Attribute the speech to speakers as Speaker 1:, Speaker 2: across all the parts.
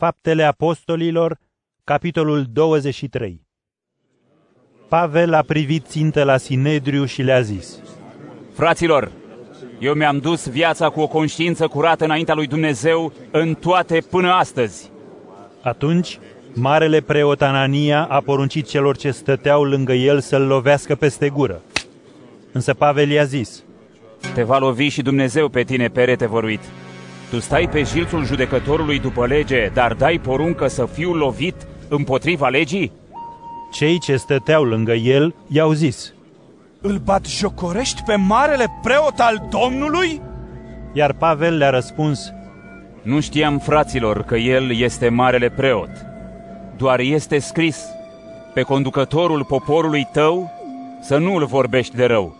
Speaker 1: Faptele Apostolilor, capitolul 23 Pavel a privit țintă la Sinedriu și le-a zis
Speaker 2: Fraților, eu mi-am dus viața cu o conștiință curată înaintea lui Dumnezeu în toate până astăzi.
Speaker 1: Atunci, marele preot Anania a poruncit celor ce stăteau lângă el să-l lovească peste gură. Însă Pavel i-a zis
Speaker 2: Te va lovi și Dumnezeu pe tine, perete voruit. Tu stai pe jilțul judecătorului după lege, dar dai poruncă să fiu lovit împotriva legii?
Speaker 1: Cei ce stăteau lângă el i-au zis
Speaker 3: Îl bat jocorești pe marele preot al Domnului?
Speaker 1: Iar Pavel le-a răspuns
Speaker 2: Nu știam, fraților, că el este marele preot. Doar este scris, pe conducătorul poporului tău să nu îl vorbești de rău.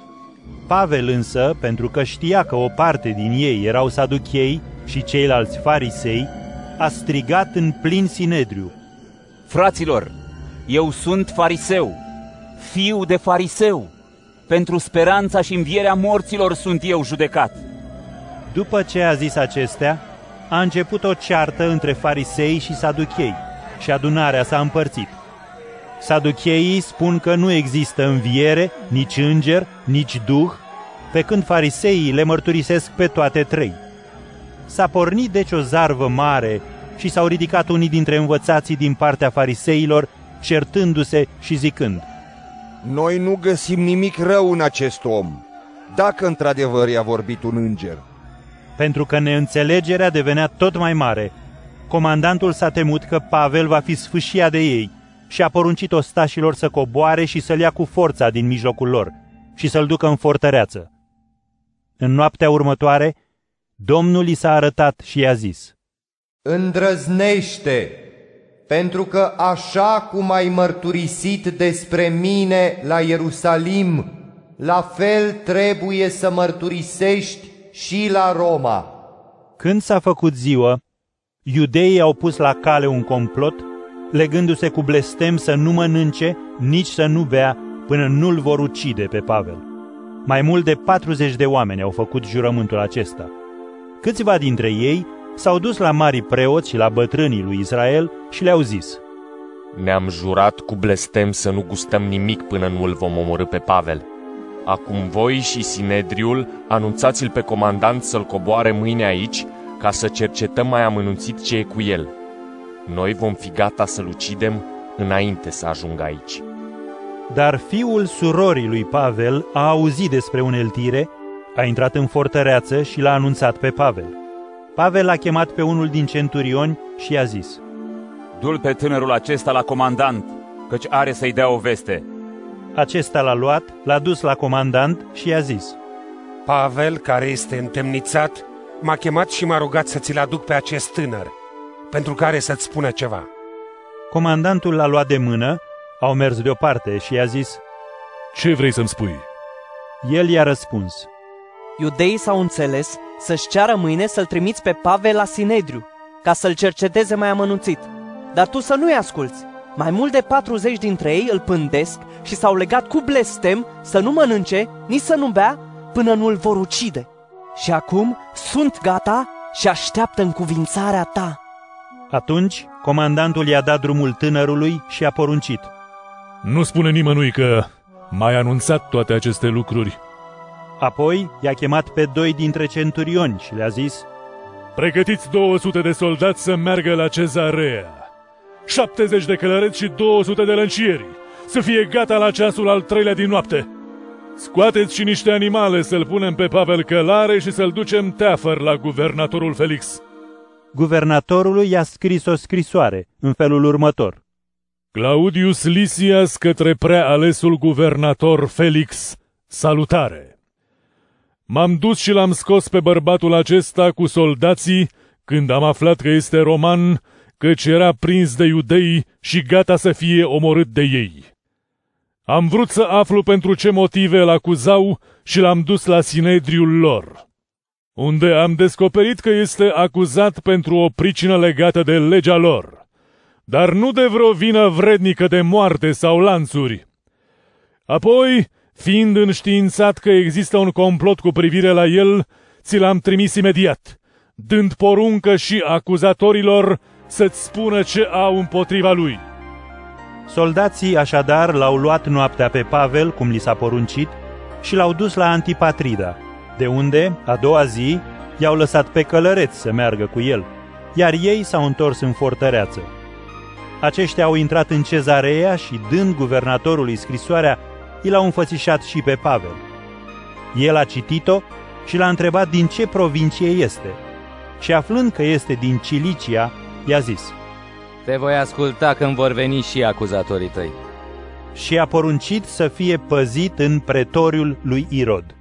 Speaker 1: Pavel însă, pentru că știa că o parte din ei erau saduchei și ceilalți farisei, a strigat în plin sinedriu.
Speaker 2: Fraților, eu sunt fariseu, fiu de fariseu. Pentru speranța și învierea morților sunt eu judecat.
Speaker 1: După ce a zis acestea, a început o ceartă între farisei și saduchei și adunarea s-a împărțit. Saducheii spun că nu există înviere, nici înger, nici duh, pe când fariseii le mărturisesc pe toate trei. S-a pornit deci o zarvă mare și s-au ridicat unii dintre învățații din partea fariseilor, certându-se și zicând,
Speaker 4: Noi nu găsim nimic rău în acest om, dacă într-adevăr i-a vorbit un înger.
Speaker 1: Pentru că neînțelegerea devenea tot mai mare, comandantul s-a temut că Pavel va fi sfâșia de ei și a poruncit ostașilor să coboare și să-l ia cu forța din mijlocul lor și să-l ducă în fortăreață. În noaptea următoare, Domnul i s-a arătat și i-a zis,
Speaker 5: Îndrăznește, pentru că așa cum ai mărturisit despre mine la Ierusalim, la fel trebuie să mărturisești și la Roma.
Speaker 1: Când s-a făcut ziua, iudeii au pus la cale un complot, legându-se cu blestem să nu mănânce, nici să nu bea, până nu-l vor ucide pe Pavel. Mai mult de 40 de oameni au făcut jurământul acesta. Câțiva dintre ei s-au dus la marii preoți și la bătrânii lui Israel și le-au zis,
Speaker 6: Ne-am jurat cu blestem să nu gustăm nimic până nu îl vom omorâ pe Pavel. Acum voi și Sinedriul anunțați-l pe comandant să-l coboare mâine aici, ca să cercetăm mai amănunțit ce e cu el. Noi vom fi gata să-l ucidem înainte să ajungă aici.
Speaker 1: Dar fiul surorii lui Pavel a auzit despre uneltire, a intrat în fortăreață și l-a anunțat pe Pavel. Pavel a chemat pe unul din centurioni și i-a zis,
Speaker 2: Dul pe tânărul acesta la comandant, căci are să-i dea o veste.
Speaker 1: Acesta l-a luat, l-a dus la comandant și i-a zis,
Speaker 7: Pavel, care este întemnițat, m-a chemat și m-a rugat să ți-l aduc pe acest tânăr, pentru care să-ți spună ceva.
Speaker 1: Comandantul l-a luat de mână, au mers deoparte și i-a zis,
Speaker 8: Ce vrei să-mi spui?
Speaker 1: El i-a răspuns,
Speaker 9: Iudeii s-au înțeles să-și ceară mâine să-l trimiți pe Pavel la Sinedriu, ca să-l cerceteze mai amănunțit. Dar tu să nu-i asculți. Mai mult de 40 dintre ei îl pândesc și s-au legat cu blestem să nu mănânce, nici să nu bea, până nu-l vor ucide. Și acum sunt gata și așteaptă încuvințarea ta.
Speaker 1: Atunci, comandantul i-a dat drumul tânărului și a poruncit.
Speaker 8: Nu spune nimănui că m-ai anunțat toate aceste lucruri.
Speaker 1: Apoi i-a chemat pe doi dintre centurioni și le-a zis,
Speaker 8: Pregătiți 200 de soldați să meargă la cezarea. 70 de călăreți și 200 de lăncieri. Să fie gata la ceasul al treilea din noapte. Scoateți și niște animale să-l punem pe Pavel călare și să-l ducem teafăr la guvernatorul Felix.
Speaker 1: Guvernatorului i-a scris o scrisoare în felul următor.
Speaker 8: Claudius Lisias către prea alesul guvernator Felix, salutare! M-am dus și l-am scos pe bărbatul acesta cu soldații când am aflat că este roman, căci era prins de iudei și gata să fie omorât de ei. Am vrut să aflu pentru ce motive îl acuzau și l-am dus la sinedriul lor, unde am descoperit că este acuzat pentru o pricină legată de legea lor, dar nu de vreo vină vrednică de moarte sau lanțuri. Apoi, fiind înștiințat că există un complot cu privire la el, ți l-am trimis imediat, dând poruncă și acuzatorilor să-ți spună ce au împotriva lui.
Speaker 1: Soldații așadar l-au luat noaptea pe Pavel, cum li s-a poruncit, și l-au dus la Antipatrida, de unde, a doua zi, i-au lăsat pe călăreți să meargă cu el, iar ei s-au întors în fortăreață. Aceștia au intrat în cezarea și, dând guvernatorului scrisoarea, i l-au înfățișat și pe Pavel. El a citit-o și l-a întrebat din ce provincie este. Și aflând că este din Cilicia, i-a zis,
Speaker 10: Te voi asculta când vor veni și acuzatorii tăi.
Speaker 1: și a poruncit să fie păzit în pretoriul lui Irod.